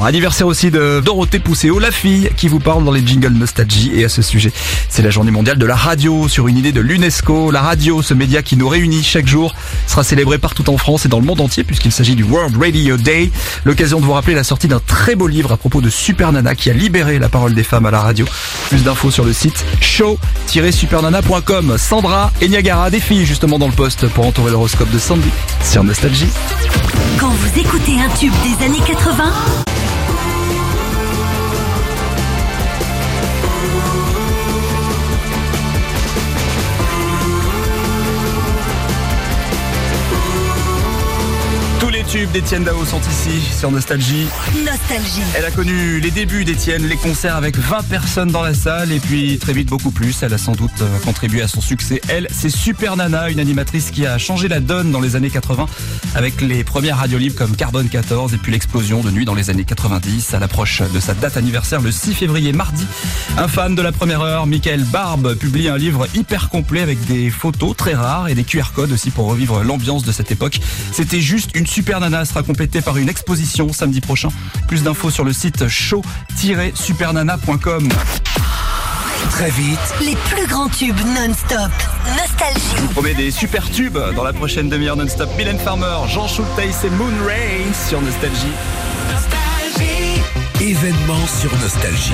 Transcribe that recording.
Anniversaire aussi de Dorothée Pousséo, la fille qui vous parle dans les jingles Nostalgie. Et à ce sujet, c'est la journée mondiale de la radio sur une idée de l'UNESCO. La radio, ce média qui nous réunit chaque jour, sera célébré partout en France et dans le monde entier puisqu'il s'agit du World Radio Day. L'occasion de vous rappeler la sortie d'un très beau livre à propos de Super Nana qui a libéré la parole des femmes à la radio. Plus d'infos sur le site show-supernana.com. Sandra et Niagara, des filles justement dans le poste pour entourer l'horoscope de Sandy sur Nostalgie. Quand vous écoutez un tube des années 80, tubes d'Étienne Dao sont ici sur Nostalgie. Nostalgie. Elle a connu les débuts d'Étienne, les concerts avec 20 personnes dans la salle et puis très vite beaucoup plus. Elle a sans doute euh, contribué à son succès. Elle, c'est Super Nana, une animatrice qui a changé la donne dans les années 80 avec les premières radios libres comme Carbone 14 et puis l'explosion de nuit dans les années 90 à l'approche de sa date anniversaire le 6 février mardi. Un fan de la première heure, Michael Barbe, publie un livre hyper complet avec des photos très rares et des QR codes aussi pour revivre l'ambiance de cette époque. C'était juste une Super Nana sera complétée par une exposition samedi prochain. Plus d'infos sur le site show-supernana.com. Très vite, Les plus grands tubes non-stop. Nostalgie. On promet des super tubes dans la prochaine demi-heure non-stop. Mylène Farmer, Jean Schulteis et Moon Rain sur Nostalgie. événement sur Nostalgie.